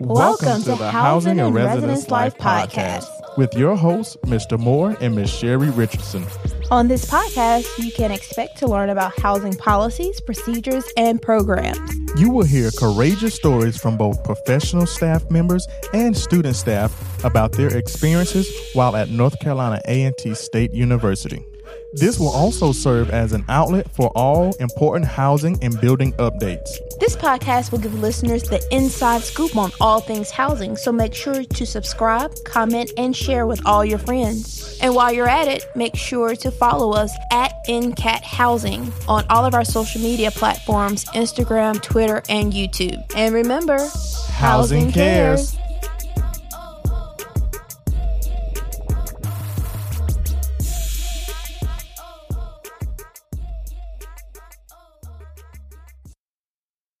Welcome, to, the Housing and Residence Life Podcast with your hosts, Mr. Moore and Ms. Sherry Richardson. On this podcast, you can expect to learn about housing policies, procedures, and programs. You will hear courageous stories from both professional staff members and student staff about their experiences while at North Carolina A&T State University. This will also serve as an outlet for all important housing and building updates. This podcast will give listeners the inside scoop on all things housing, so make sure to subscribe, comment, and share with all your friends. And while you're at it, make sure to follow us at NCAT Housing on all of our social media platforms Instagram, Twitter, and YouTube. And remember, Housing cares.